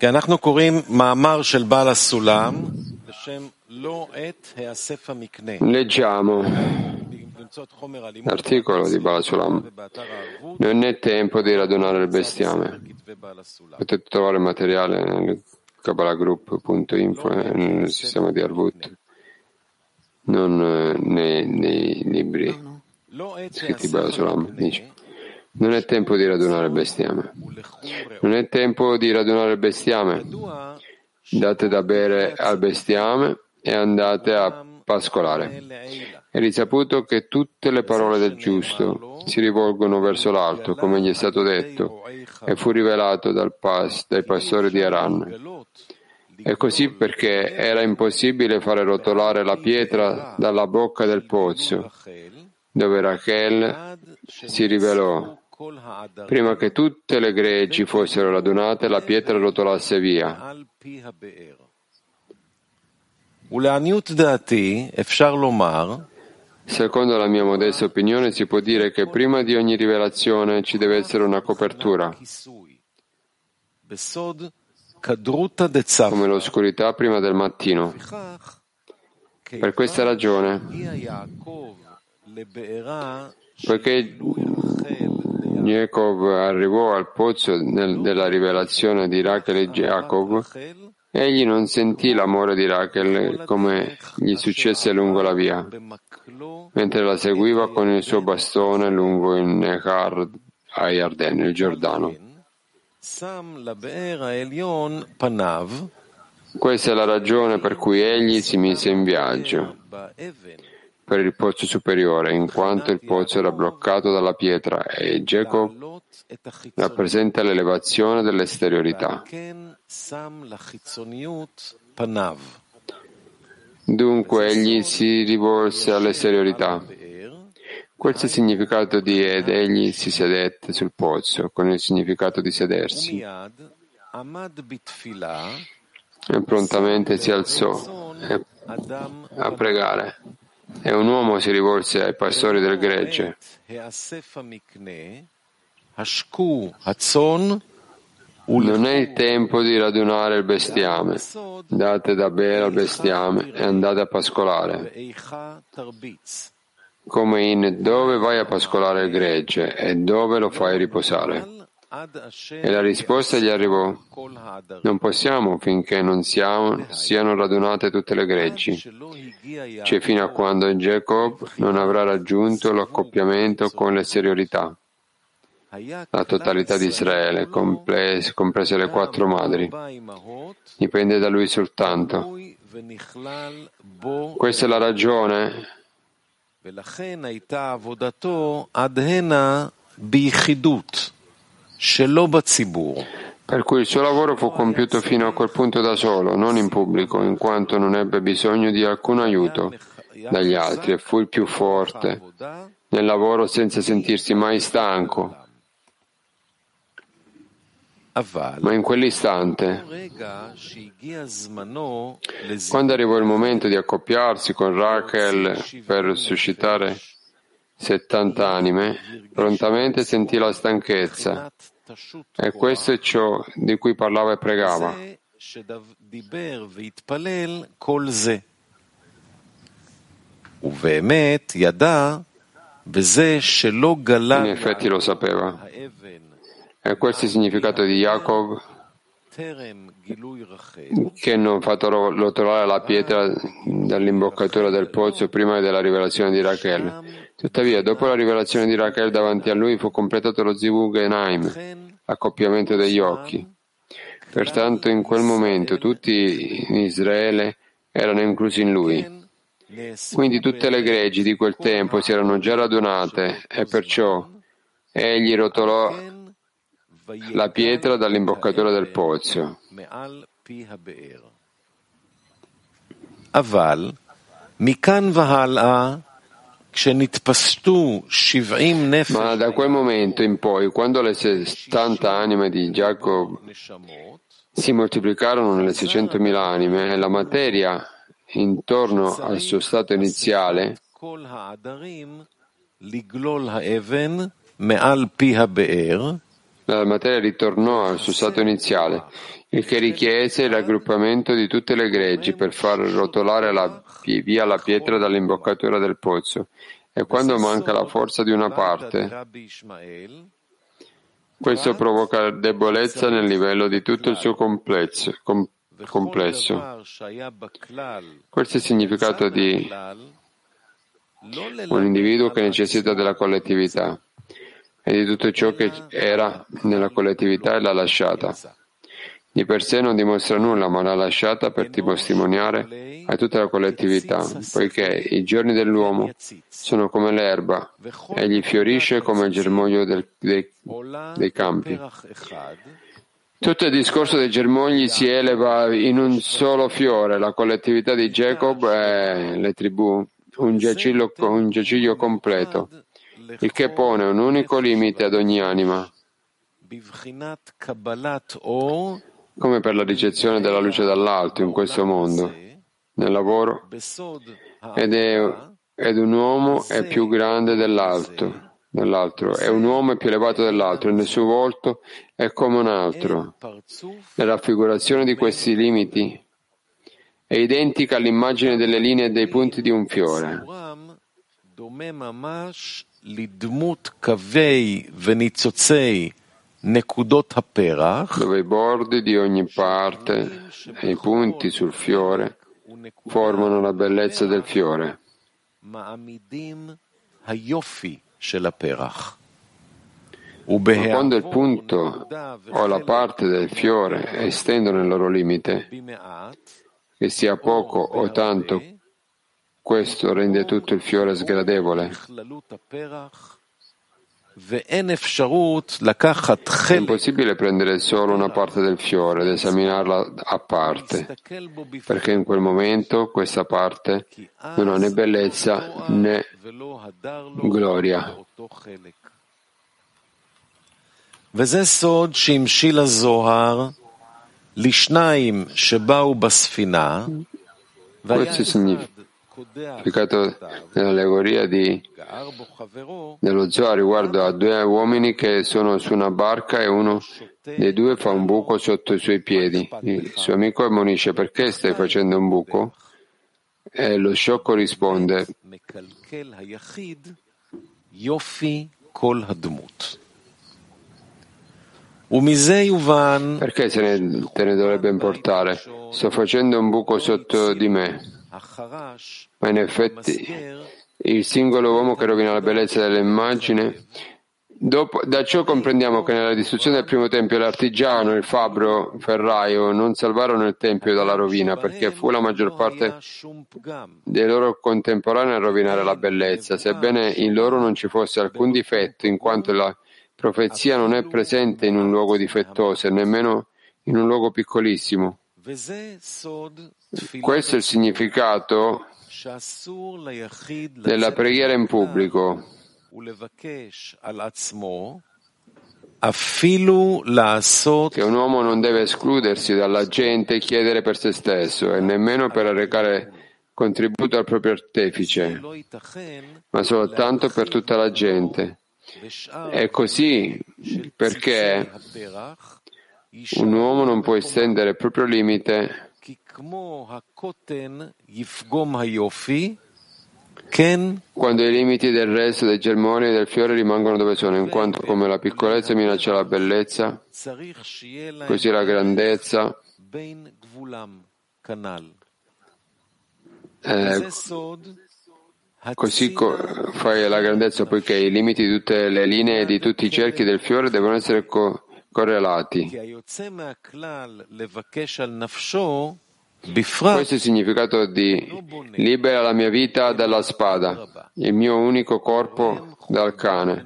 כי אנחנו קוראים מאמר של בעל הסולם בשם לא עת היאסף המקנה. Leggiamo למצוא את חומר הלימוד l'articolo di Bala Sulam. ובאתר הערבות Non è tempo di radunare il bestiame. כתבי בעל הסולם. Potete trovare il materiale nel kabbalagroup.info e nel sistema di Arvut, non eh, nei, nei libri לא עת scritti היאסף Bala Sulam. המקנה Dice, Non è tempo di radunare bestiame. Non è tempo di radunare bestiame. Date da bere al bestiame e andate a pascolare. È risaputo che tutte le parole del giusto si rivolgono verso l'alto, come gli è stato detto, e fu rivelato pas, dai pastori di Aran. E così perché era impossibile fare rotolare la pietra dalla bocca del pozzo, dove Rachel si rivelò Prima che tutte le greggi fossero radunate, la pietra rotolasse via. Secondo la mia modesta opinione si può dire che prima di ogni rivelazione ci deve essere una copertura, come l'oscurità prima del mattino. Per questa ragione, poiché Jacob arrivò al pozzo nel, della rivelazione di Rachel e Jacob, egli non sentì l'amore di Rachel come gli successe lungo la via, mentre la seguiva con il suo bastone lungo il Nehar a Yarden, il Giordano. Questa è la ragione per cui egli si mise in viaggio per il pozzo superiore, in quanto il pozzo era bloccato dalla pietra e Jacob rappresenta l'elevazione dell'esteriorità. Dunque egli si rivolse all'esteriorità. Questo è il significato di ed egli si sedette sul pozzo, con il significato di sedersi. E prontamente si alzò a pregare. E un uomo si rivolse ai pastori del gregge. Non è il tempo di radunare il bestiame. Date da bere al bestiame e andate a pascolare. Come in dove vai a pascolare il gregge e dove lo fai riposare. אבל עד אשר E la risposta gli arrivò. כל העדרים. Non possiamo finché non siamo, siano radunate tutte le greggi, שלא הגיע cioè fino a quando Jacob non avrà raggiunto l'accoppiamento con l'esteriorità, היה la totalità di Israele, compres- comprese le quattro madri. ארבע אמהות, Dipende da lui soltanto. ראוי ונכלל בו, Questa è la ragione ולכן הייתה עבודתו עד הנה ביחידות, שלא בציבור. Per cui il suo lavoro fu compiuto fino a quel punto da solo, non in pubblico, in quanto non ebbe bisogno di alcun aiuto dagli altri e fu il più forte nel lavoro senza sentirsi mai stanco. Ma in quell'istante, quando arrivò il momento di accoppiarsi con Rachel per suscitare settanta anime, prontamente sentì la stanchezza. E questo è ciò di cui parlava e pregava. In effetti lo sapeva. E questo è il significato di Jacob che non fatto rotolare la pietra dall'imboccatura del pozzo prima della rivelazione di Rachel. Tuttavia, dopo la rivelazione di Rachel davanti a lui fu completato lo Zivug Enaim, accoppiamento degli occhi. Pertanto in quel momento tutti in Israele erano inclusi in lui. Quindi tutte le greggi di quel tempo si erano già radunate e perciò egli rotolò la pietra dall'imboccatura del pozzo. Ma da quel momento in poi, quando le 70 anime di Giacobbe si moltiplicarono nelle 600.000 anime la materia intorno al suo stato iniziale la materia ritornò al suo stato iniziale, il che richiese l'aggruppamento di tutte le greggi per far rotolare la, via la pietra dall'imboccatura del pozzo. E quando manca la forza di una parte, questo provoca debolezza nel livello di tutto il suo complesso. Com- complesso. Questo è il significato di un individuo che necessita della collettività e di tutto ciò che era nella collettività e l'ha lasciata. Di per sé non dimostra nulla, ma l'ha lasciata per testimoniare a tutta la collettività, poiché i giorni dell'uomo sono come l'erba, egli fiorisce come il germoglio del, dei, dei campi. Tutto il discorso dei germogli si eleva in un solo fiore, la collettività di Jacob e le tribù, un giaciglio, un giaciglio completo, il che pone un unico limite ad ogni anima. Come per la ricezione della luce dall'alto in questo mondo, nel lavoro, ed, è, ed un uomo è più grande dell'altro, dell'altro, e un uomo è più elevato dell'altro, e nel suo volto è come un altro. La raffigurazione di questi limiti è identica all'immagine delle linee e dei punti di un fiore dove i bordi di ogni parte e i punti sul fiore formano la bellezza del fiore. Ma quando il punto o la parte del fiore estendono il loro limite, che sia poco o tanto, questo rende tutto il fiore sgradevole. È impossibile prendere solo una parte del fiore ed esaminarla a parte, perché in quel momento questa parte non ha né bellezza né gloria. Questo significa significato nell'allegoria di, dello Zohar riguardo a due uomini che sono su una barca e uno dei due fa un buco sotto i suoi piedi. Il suo amico ammonisce perché stai facendo un buco? E lo sciocco risponde perché se ne, te ne dovrebbe importare? Sto facendo un buco sotto di me. Ma in effetti il singolo uomo che rovina la bellezza dell'immagine Dopo, da ciò comprendiamo che nella distruzione del primo tempio l'artigiano, il fabbro, il ferraio non salvarono il tempio dalla rovina perché fu la maggior parte dei loro contemporanei a rovinare la bellezza, sebbene in loro non ci fosse alcun difetto, in quanto la profezia non è presente in un luogo difettoso e nemmeno in un luogo piccolissimo. Questo è il significato della preghiera in pubblico. Che un uomo non deve escludersi dalla gente e chiedere per se stesso e nemmeno per arrecare contributo al proprio artefice, ma soltanto per tutta la gente. È così perché un uomo non può estendere il proprio limite. Quando i limiti del resto dei germoni e del fiore rimangono dove sono, in quanto come la piccolezza minaccia la bellezza, così la grandezza. Eh, così co- fai la grandezza poiché i limiti di tutte le linee e di tutti i cerchi del fiore devono essere co- correlati. Questo è il significato di libera la mia vita dalla spada, il mio unico corpo dal cane.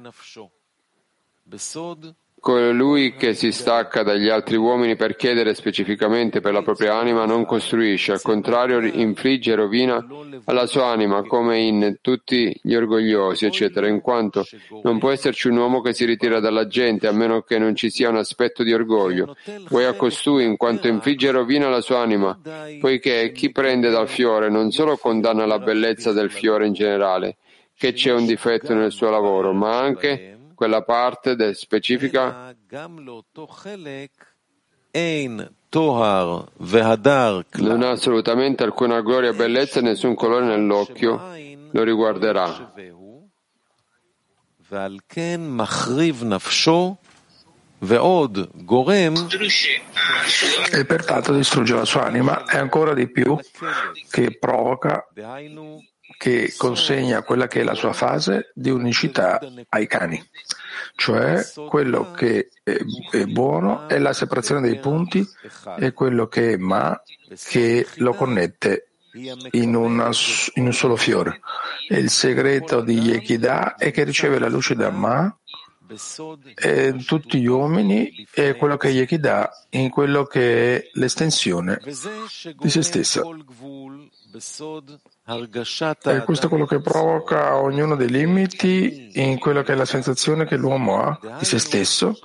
Colui che si stacca dagli altri uomini per chiedere specificamente per la propria anima non costruisce, al contrario infligge rovina alla sua anima come in tutti gli orgogliosi, eccetera, in quanto non può esserci un uomo che si ritira dalla gente a meno che non ci sia un aspetto di orgoglio. Vuoi a costui in quanto infligge rovina alla sua anima, poiché chi prende dal fiore non solo condanna la bellezza del fiore in generale, che c'è un difetto nel suo lavoro, ma anche quella parte de- specifica? Non ha assolutamente alcuna gloria, bellezza e nessun colore nell'occhio. Lo riguarderà. E pertanto distrugge la sua anima. E ancora di più che provoca, che consegna quella che è la sua fase di unicità ai cani. Cioè quello che è, buono è la separazione dei punti e quello che è ma che lo connette in, una, in un solo fiore. E il segreto di Yekidah è che riceve la luce da Ma e tutti gli uomini è quello che Yekidah in quello che è l'estensione di se stessa. E questo è quello che provoca ognuno dei limiti in quello che è la sensazione che l'uomo ha di se stesso,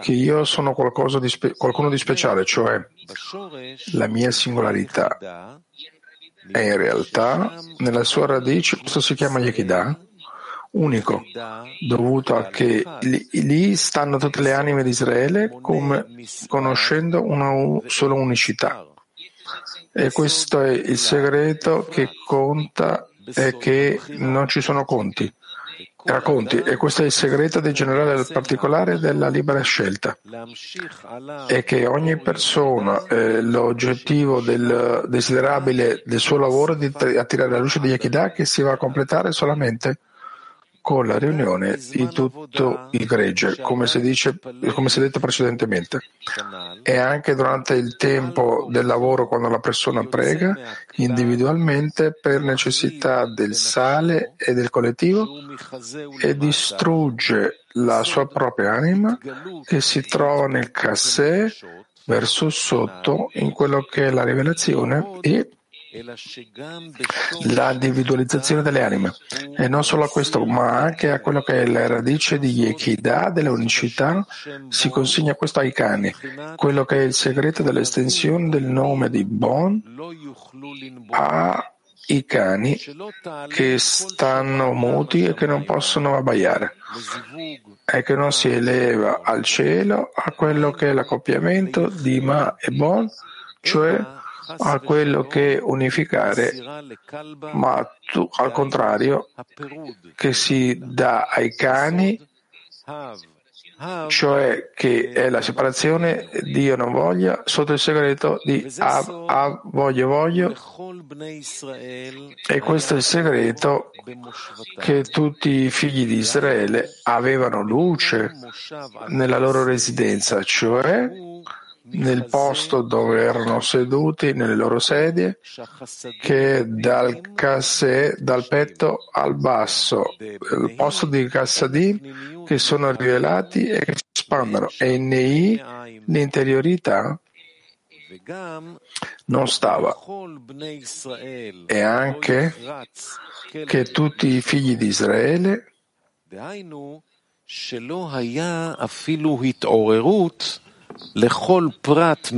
che io sono di spe- qualcuno di speciale, cioè la mia singolarità. E in realtà, nella sua radice, questo si chiama Yekidah, unico, dovuto a che lì, lì stanno tutte le anime di Israele come conoscendo una sola unicità. E questo è il segreto che conta e che non ci sono conti, racconti. E questo è il segreto del generale del particolare della libera scelta. E che ogni persona, eh, l'oggettivo del desiderabile del suo lavoro è di attirare la luce di Yekidah che si va a completare solamente con la riunione di tutto il gregge, come si, dice, come si è detto precedentemente. E anche durante il tempo del lavoro, quando la persona prega individualmente per necessità del sale e del collettivo e distrugge la sua propria anima che si trova nel cassè verso sotto in quello che è la rivelazione e la individualizzazione delle anime. E non solo a questo ma anche a quello che è la radice di Yekidah dell'unicità si consegna questo ai cani. Quello che è il segreto dell'estensione del nome di Bon ai cani che stanno muti e che non possono abbaiare. E che non si eleva al cielo a quello che è l'accoppiamento di Ma e Bon cioè a quello che unificare, ma tu, al contrario, che si dà ai cani, cioè che è la separazione Dio non voglia sotto il segreto di Av, Av, voglio, voglio. E questo è il segreto che tutti i figli di Israele avevano luce nella loro residenza, cioè nel posto dove erano seduti nelle loro sedie, che dal cassè, dal petto al basso, il posto di Kassadim che sono rivelati e che si espandono, e nei l'interiorità non stava. E anche che tutti i figli di Israele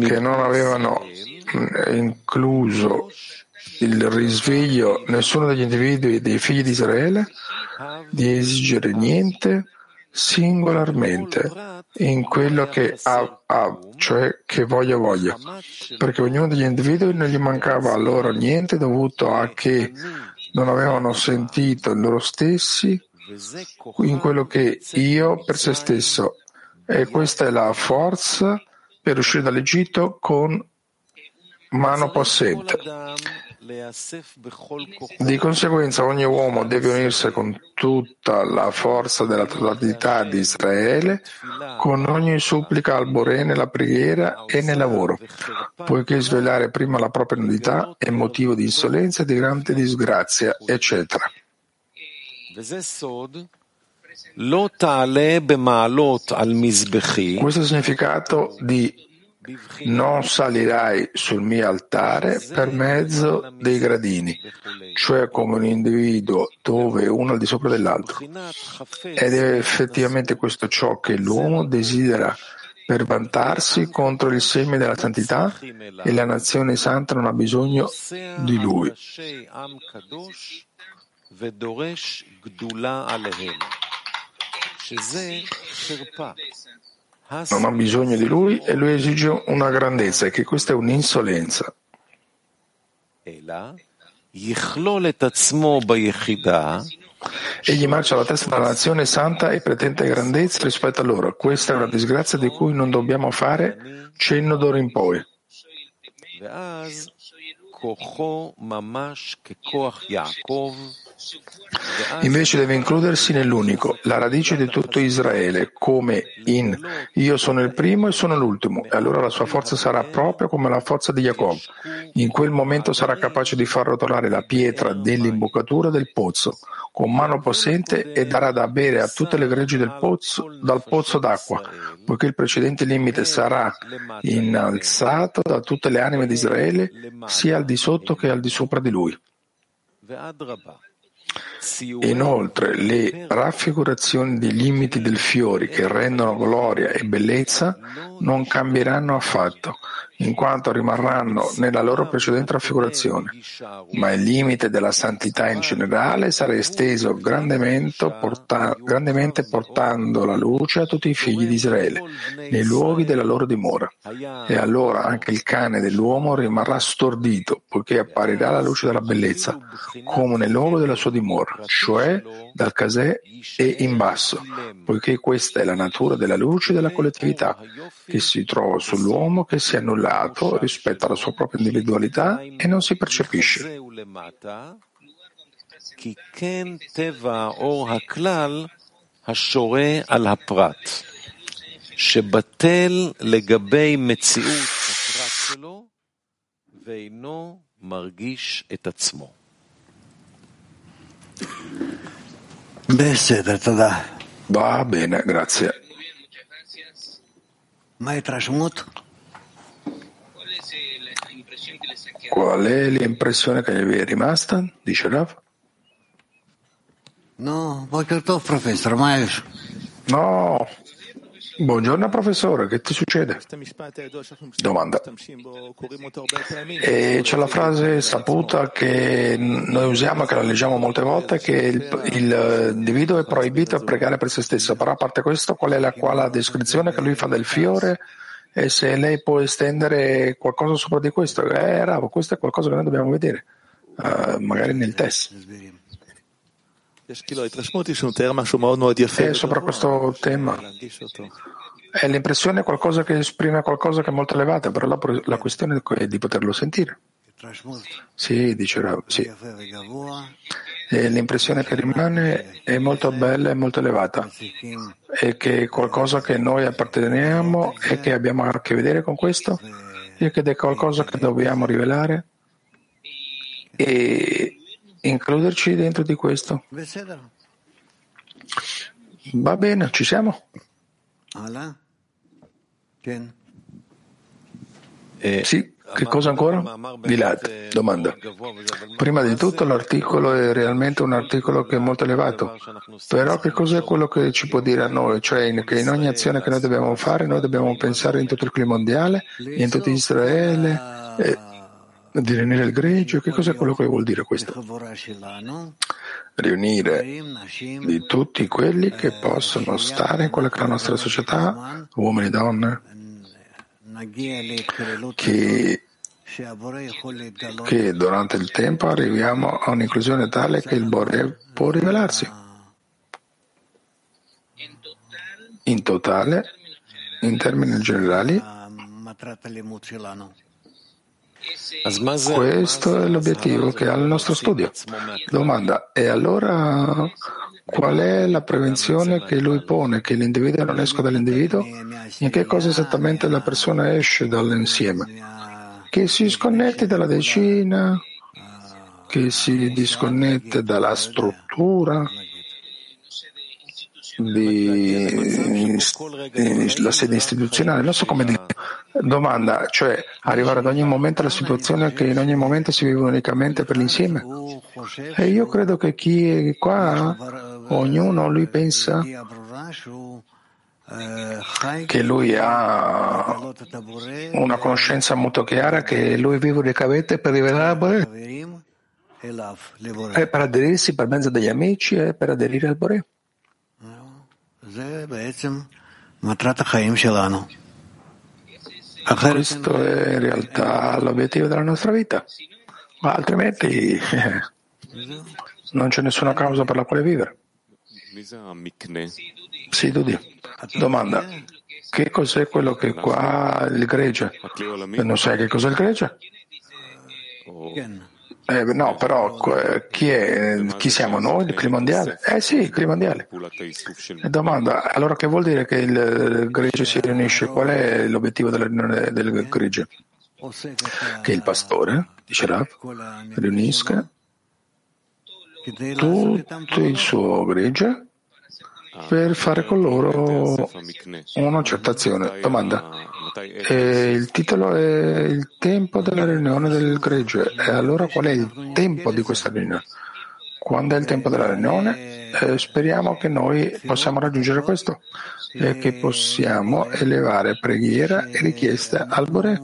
che non avevano incluso il risveglio nessuno degli individui dei figli di Israele di esigere niente singolarmente in quello che ha, ha, cioè che voglio voglio, perché ognuno degli individui non gli mancava loro niente dovuto a che non avevano sentito loro stessi in quello che io per se stesso e questa è la forza per uscire dall'Egitto con mano possente. Di conseguenza ogni uomo deve unirsi con tutta la forza della totalità di Israele, con ogni supplica al Boré nella preghiera e nel lavoro, poiché svelare prima la propria nudità è motivo di insolenza, di grande disgrazia, eccetera. Questo significato di non salirai sul mio altare per mezzo dei gradini, cioè come un individuo dove uno al di sopra dell'altro. Ed è effettivamente questo ciò che l'uomo desidera per vantarsi contro il seme della santità e la nazione santa non ha bisogno di lui. Non ha bisogno di lui e lui esige una grandezza e che questa è un'insolenza. Egli marcia alla testa della nazione santa e pretende grandezza rispetto a loro. Questa è una disgrazia di cui non dobbiamo fare cenno d'ora in poi. Invece deve includersi nell'unico, la radice di tutto Israele, come in io sono il primo e sono l'ultimo, e allora la sua forza sarà proprio come la forza di Jacob. In quel momento sarà capace di far rotolare la pietra dell'imboccatura del pozzo con mano possente e darà da bere a tutte le greggi del pozzo, dal pozzo d'acqua, poiché il precedente limite sarà innalzato da tutte le anime di Israele, sia al di sotto che al di sopra di lui. Inoltre, le raffigurazioni dei limiti del fiori che rendono gloria e bellezza non cambieranno affatto, in quanto rimarranno nella loro precedente raffigurazione, ma il limite della santità in generale sarà esteso grandemente, porta, grandemente portando la luce a tutti i figli di Israele, nei luoghi della loro dimora. E allora anche il cane dell'uomo rimarrà stordito, poiché apparirà la luce della bellezza, come nel luogo della sua dimora, cioè dal casè e in basso, poiché questa è la natura della luce della collettività, che si trova sull'uomo che si è annullato rispetto alla sua propria individualità e non si percepisce. שבטל לגבי מציאות הפרט שלו ואינו מרגיש את עצמו. בסדר, תודה. Va bene, grazie. Qual è l'impressione che gli è rimasta? Dice Rav. No, Bokertov, professor Maev. No, Buongiorno professore, che ti succede? Domanda. E c'è la frase saputa che noi usiamo, che la leggiamo molte volte, che il, il individuo è proibito a pregare per se stesso. Però a parte questo, qual è la, qual la descrizione che lui fa del fiore? E se lei può estendere qualcosa sopra di questo? Eh, Ravo, questo è qualcosa che noi dobbiamo vedere, uh, magari nel test. E sopra questo tema è l'impressione qualcosa che esprime qualcosa che è molto elevata, però la, questione è di poterlo sentire. Sì, dice Rav, sì. E l'impressione che rimane è molto bella e molto elevata e che qualcosa che noi apparteniamo e che abbiamo a che vedere con questo e che è qualcosa che dobbiamo rivelare e includerci dentro di questo. Va bene, ci siamo? Sì, che cosa ancora? Gilad, domanda. Prima di tutto l'articolo è realmente un articolo che è molto elevato, però che cos'è quello che ci può dire a noi? Cioè che in ogni azione che noi dobbiamo fare noi dobbiamo pensare in tutto il clima mondiale, in tutto Israele, eh, di riunire il greggio, che cos'è quello che vuol dire questo? Riunire di tutti quelli che possono stare in quella che è la nostra società, uomini e donne, che, che durante il tempo arriviamo a un'inclusione tale che il Bore può rivelarsi. In totale, in termini generali, questo è l'obiettivo che ha il nostro studio. Domanda, e allora qual è la prevenzione che lui pone? Che l'individuo non esca dall'individuo? In che cosa esattamente la persona esce dall'insieme? Che si sconnetti dalla decina, che si disconnette dalla struttura, di, di, la sede istituzionale, non so come dire. Domanda, cioè arrivare ad ogni momento alla situazione che in ogni momento si vive unicamente per l'insieme? E io credo che chi è qua, ognuno lui pensa che lui ha una conoscenza molto chiara che lui vive unicamente per rivelare a Bore e per aderirsi per mezzo degli amici e per aderire al Bore. Questo è in realtà l'obiettivo della nostra vita, ma altrimenti eh, non c'è nessuna causa per la quale vivere. Sì, Dudi. Domanda. Che cos'è quello che qua il gregge? Non sai che cos'è il gregge? Eh, no, però chi, è, chi siamo noi? Il clima mondiale? Eh sì, il clima mondiale. Domanda, allora che vuol dire che il gregge si riunisce? Qual è l'obiettivo della riunione del gregge? Che il pastore, dice Rav, riunisca tutto il suo gregge per fare con loro un'accettazione. Domanda. E il titolo è il tempo della riunione del gregge. E allora qual è il tempo di questa riunione? Quando è il tempo della riunione? Eh, speriamo che noi possiamo raggiungere questo e che possiamo elevare preghiera e richiesta al Bore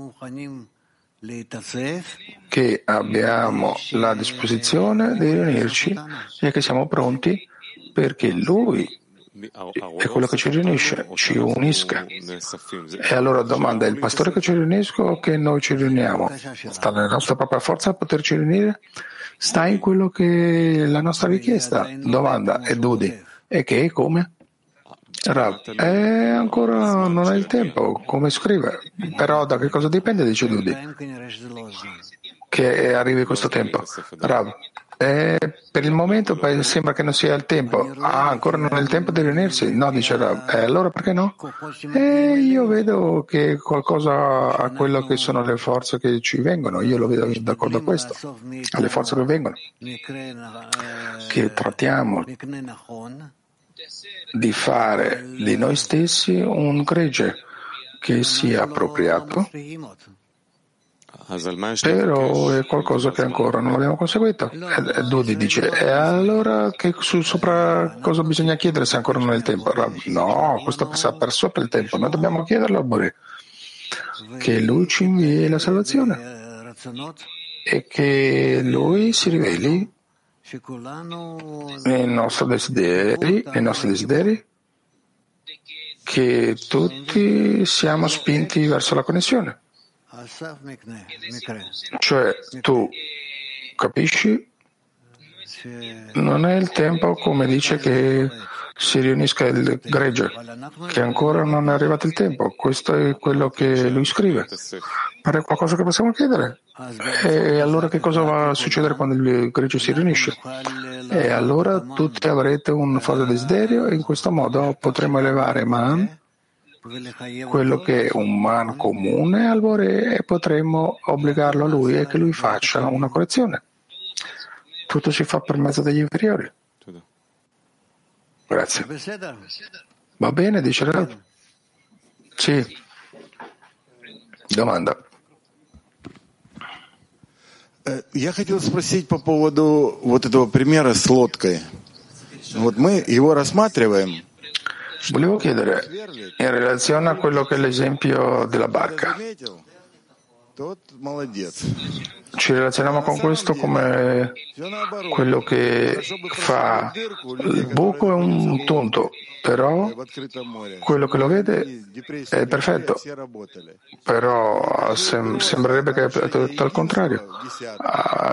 che abbiamo la disposizione di riunirci e che siamo pronti perché Lui è quello che ci riunisce, ci unisca. E allora domanda, è il pastore che ci riunisce o che noi ci riuniamo? Sta nella nostra propria forza poterci riunire? Sta in quello che è la nostra richiesta? Domanda, è Dudi. E che? Come? Rav, eh, ancora non è il tempo, come scrive. Però da che cosa dipende, dice Dudi, che arrivi questo tempo? Rav, eh, per il momento sembra che non sia il tempo. Ah, ancora non è il tempo di riunirsi? No, dice Rav. Eh, allora perché no? Eh, io vedo che qualcosa a quello che sono le forze che ci vengono, io lo vedo d'accordo a questo, alle forze che vengono, che trattiamo di fare di noi stessi un gregge che sia appropriato però è qualcosa che ancora non abbiamo conseguito. E Dudi dice, e allora che su, sopra cosa bisogna chiedere se ancora non è il tempo? No, questo passa per sopra il tempo, noi dobbiamo chiederlo a Bore, che lui ci invii la salvazione e che lui si riveli nei nostri desideri, nei nostri desideri che tutti siamo spinti verso la connessione. Cioè tu capisci? Non è il tempo come dice che si riunisca il gregge, che ancora non è arrivato il tempo. Questo è quello che lui scrive. Ma è qualcosa che possiamo chiedere. E allora che cosa va a succedere quando il gregge si riunisce? E allora tutti avrete un forte desiderio e in questo modo potremo elevare Man quello che è un man comune al Bore e potremmo obbligarlo a lui e che lui faccia una correzione. Tutto si fa per mezzo degli inferiori. Grazie. Va bene, dice Rav? Sì. Domanda. Я хотел спросить по поводу вот этого примера с лодкой. Вот мы его рассматриваем, Volevo chiedere, in relazione a quello che è l'esempio della barca, ci relazioniamo con questo come quello che fa il buco è un tonto, però quello che lo vede è perfetto. Però sem- sembrerebbe che è tutto al contrario.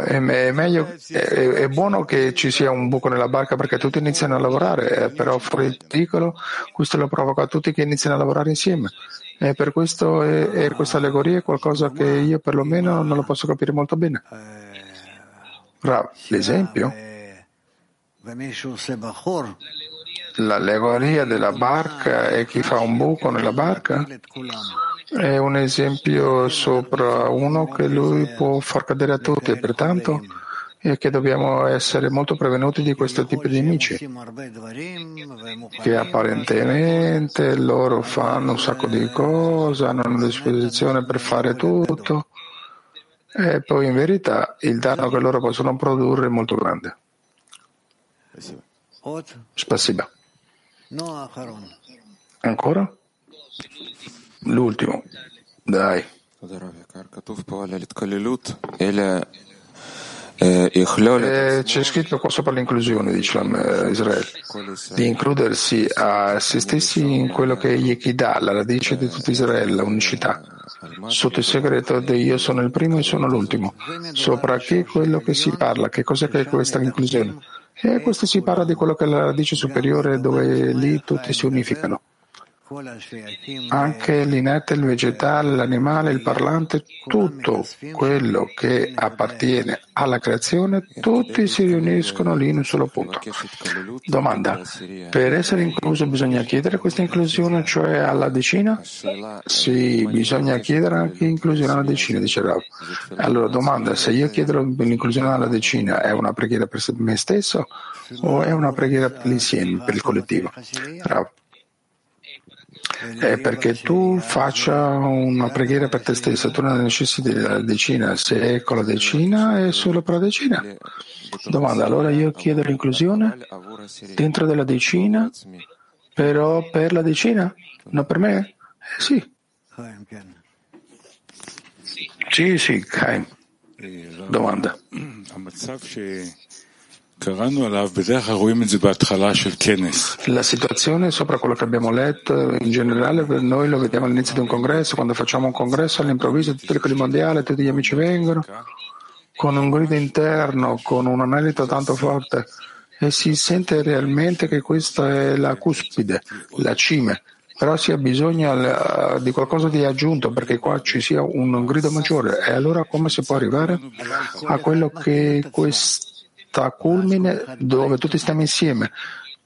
È, è, meglio, è, è, buono che ci sia un buco nella barca perché tutti iniziano a lavorare, eh, però fuori il pericolo questo lo provoca a tutti che iniziano a lavorare insieme. E per questo è, è questa allegoria è qualcosa che io perlomeno non lo posso capire molto bene. Rav, l'esempio? L'allegoria della barca e chi fa un buco nella barca è un esempio sopra uno che lui può far cadere a tutti pertanto e che dobbiamo essere molto prevenuti di questo tipo di nemici, che apparentemente loro fanno un sacco di cose, hanno una disposizione per fare tutto, e poi in verità il danno che loro possono produrre è molto grande. Spasiba. Ancora? L'ultimo. Dai. Eh, c'è scritto qua sopra l'inclusione, dice la, eh, Israele, di includersi a se stessi in quello che è Yekidah, la radice di tutta Israele, la unicità, sotto il segreto di io sono il primo e sono l'ultimo. Sopra che quello che si parla, che cos'è che è questa inclusione? E questo si parla di quello che è la radice superiore dove lì tutti si unificano. Anche l'inerte, il vegetale, l'animale, il parlante, tutto quello che appartiene alla creazione, tutti si riuniscono lì in un solo punto. Domanda, per essere incluso bisogna chiedere questa inclusione, cioè alla decina? Sì, bisogna chiedere anche inclusione alla decina, dice Rav. Allora domanda, se io chiedo l'inclusione alla decina, è una preghiera per me stesso o è una preghiera per l'insieme, per il collettivo? Rav è perché tu faccia una preghiera per te stesso, tu non necessiti della decina, se è con la decina è solo per la decina. Domanda, allora io chiedo l'inclusione dentro della decina, però per la decina? Non per me? Eh, sì. Sì, sì, Chaim. Domanda. La situazione sopra quello che abbiamo letto, in generale noi lo vediamo all'inizio di un congresso, quando facciamo un congresso all'improvviso tutti i quelli mondiali, tutti gli amici vengono, con un grido interno, con un anelito tanto forte e si sente realmente che questa è la cuspide, la cime, però si ha bisogno di qualcosa di aggiunto perché qua ci sia un grido maggiore. E allora come si può arrivare a quello che questo sta a culmine dove tutti stiamo insieme,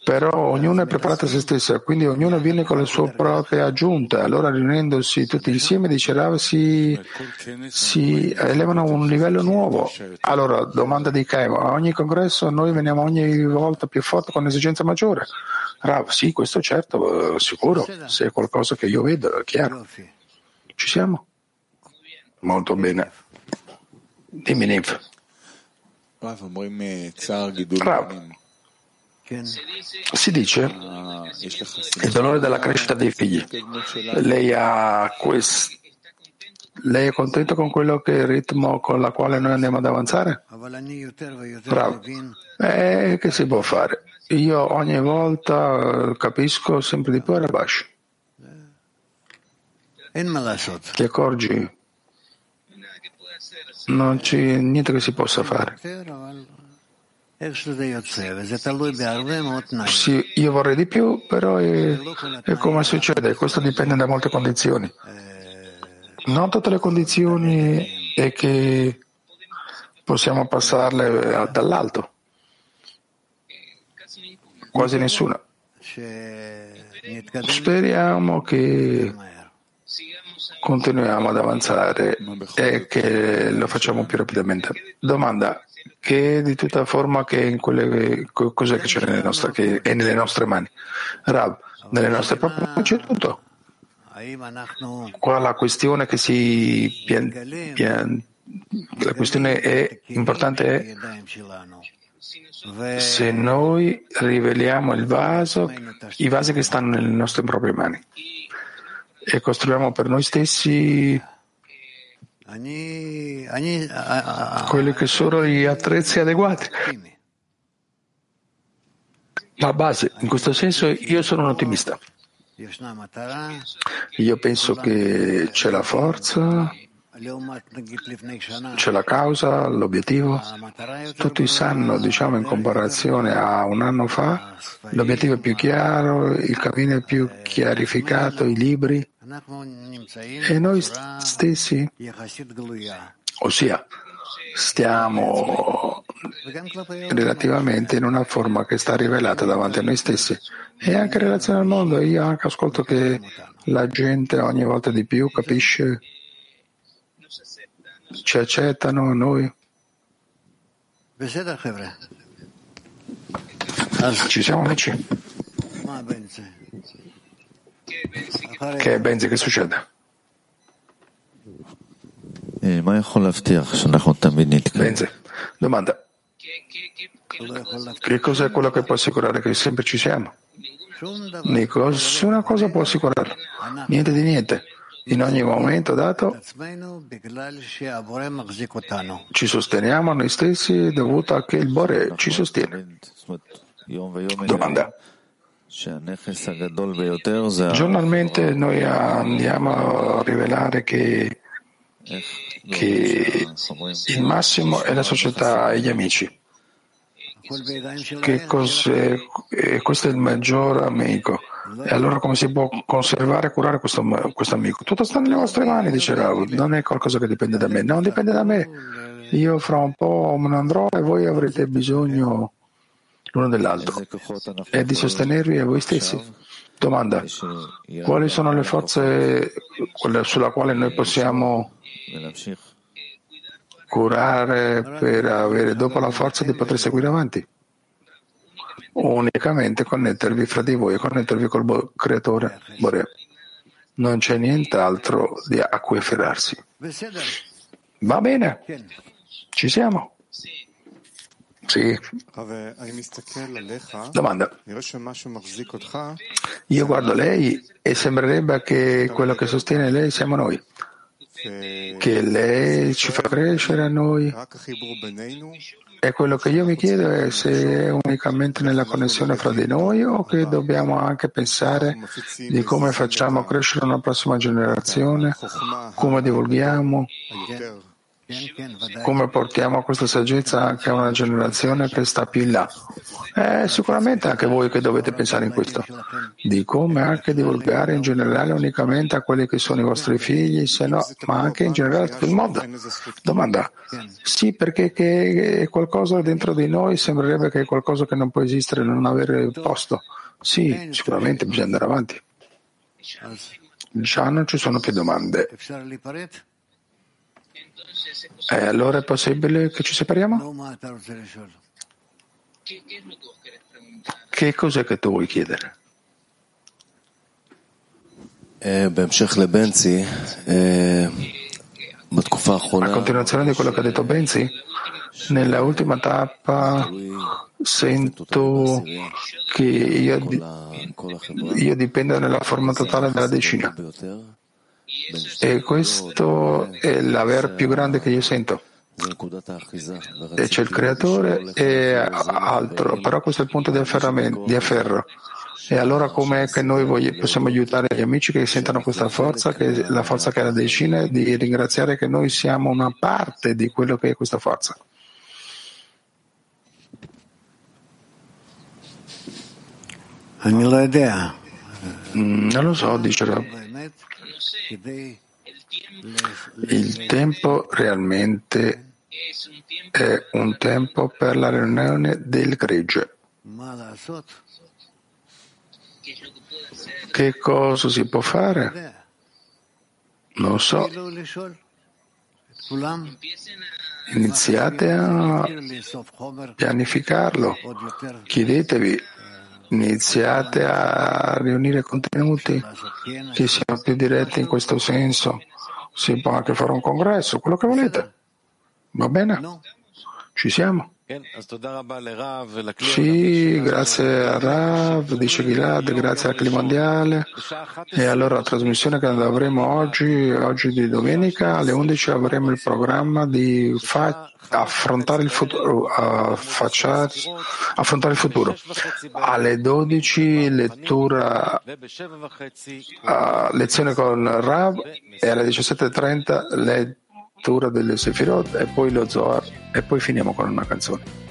però ognuno è preparato a se stesso, quindi ognuno viene con le sue proprie aggiunte. Allora riunendosi tutti insieme, dice Rav, si, si elevano a un livello nuovo. Allora, domanda di Kaim, a ogni congresso noi veniamo ogni volta più forti con un'esigenza maggiore. Rav, sì, questo certo, sicuro, se è qualcosa che io vedo, è chiaro. Ci siamo? Molto bene. Dimmi, Ninf. Rav, si dice il dolore della crescita dei figli. Lei, quest... Lei è contento con quello che è il ritmo con il quale noi andiamo ad avanzare? Bravo. Eh, che si può fare? Io ogni volta capisco sempre di più a Rabash. Ti accorgi? Non c'è niente che si possa fare. Sì, io vorrei di più, però è, è come succede, questo dipende da molte condizioni. Non tutte le condizioni è che possiamo passarle dall'alto, quasi nessuna. Speriamo che continuiamo ad avanzare e che lo facciamo più rapidamente. Domanda, che di tutta forma che in quelle cos'è che c'è nelle nostre, che è nelle nostre mani? Rab, nelle nostre proprie mani c'è tutto. Qua la questione che si pian, pian, la questione è importante è se noi riveliamo il vaso, i vasi che stanno nelle nostre proprie mani e costruiamo per noi stessi quelli che sono gli attrezzi adeguati. La base, in questo senso, io sono un ottimista. Io penso che c'è la forza, c'è la causa, l'obiettivo. Tutti sanno, diciamo, in comparazione a un anno fa, l'obiettivo è più chiaro, il cammino è più chiarificato, i libri. E noi stessi, ossia, stiamo relativamente in una forma che sta rivelata davanti a noi stessi e anche in relazione al mondo. Io anche ascolto che la gente ogni volta di più capisce, ci accettano noi. Ci siamo amici? Che Benzi, che succede? Benze, domanda. Che cosa è quello che può assicurare che sempre ci siamo? Nessuna cosa può assicurarlo, niente di niente. In ogni momento dato ci sosteniamo noi stessi dovuto a che il Bore ci sostiene. Domanda. Giornalmente noi andiamo a rivelare che, che il massimo è la società e gli amici. Che cos'è, eh, questo è il maggior amico. E allora come si può conservare e curare questo, questo amico? Tutto sta nelle vostre mani, dice Rav. Non è qualcosa che dipende da me. Non dipende da me. Io fra un po' me ne andrò e voi avrete bisogno l'uno dell'altro e di sostenervi a voi stessi. Domanda. Quali sono le forze sulla quale noi possiamo curare per avere dopo la forza di poter seguire avanti? Unicamente connettervi fra di voi e connettervi col bo- creatore Bore. Non c'è nient'altro di a cui afferrarsi. Va bene? Ci siamo? Sì. Domanda. Io guardo lei e sembrerebbe che quello che sostiene lei siamo noi, che lei ci fa crescere a noi. E quello che io mi chiedo è se è unicamente nella connessione fra di noi o che dobbiamo anche pensare di come facciamo crescere una prossima generazione, come divulghiamo, come portiamo questa saggezza anche a una generazione che sta più in là. Eh, sicuramente anche voi che dovete pensare in questo, di come anche divulgare in generale unicamente a quelli che sono i vostri figli, se no, ma anche in generale a tutto il mondo. Domanda, sì, perché è qualcosa dentro di noi sembrerebbe che è qualcosa che non può esistere, non avere posto. Sì, sicuramente bisogna andare avanti. Già non ci sono più domande. E eh, allora è possibile che ci separiamo? Che cos'è che tu vuoi chiedere? A continuazione di quello che ha detto Benzi, nella ultima tappa sento che io, io dipendo nella forma totale della decina. E questo è l'aver più grande che io sento. E c'è il creatore e altro, però questo è il punto di, di afferro. E allora com'è che noi possiamo aiutare gli amici che sentono questa forza, che la forza che la decina, di ringraziare che noi siamo una parte di quello che è questa forza? Mm, non lo so, dice. Il tempo realmente è un tempo per la riunione del gregge. Che cosa si può fare? Non so. Iniziate a pianificarlo. Chiedetevi iniziate a riunire contenuti che siano più diretti in questo senso. Si può anche fare un congresso, quello che volete. Va bene? Ci siamo? Sì, grazie a Rav, dice Gilad, grazie al Clima Mondiale. E allora la trasmissione che avremo oggi, oggi di domenica, alle 11 avremo il programma di fa- affrontare il futuro, affacciare, affrontare il futuro. Alle 12 lettura, uh, lezione con Rav e alle 17.30 lettura lettura delle Sefirot e poi lo Zohar e poi finiamo con una canzone.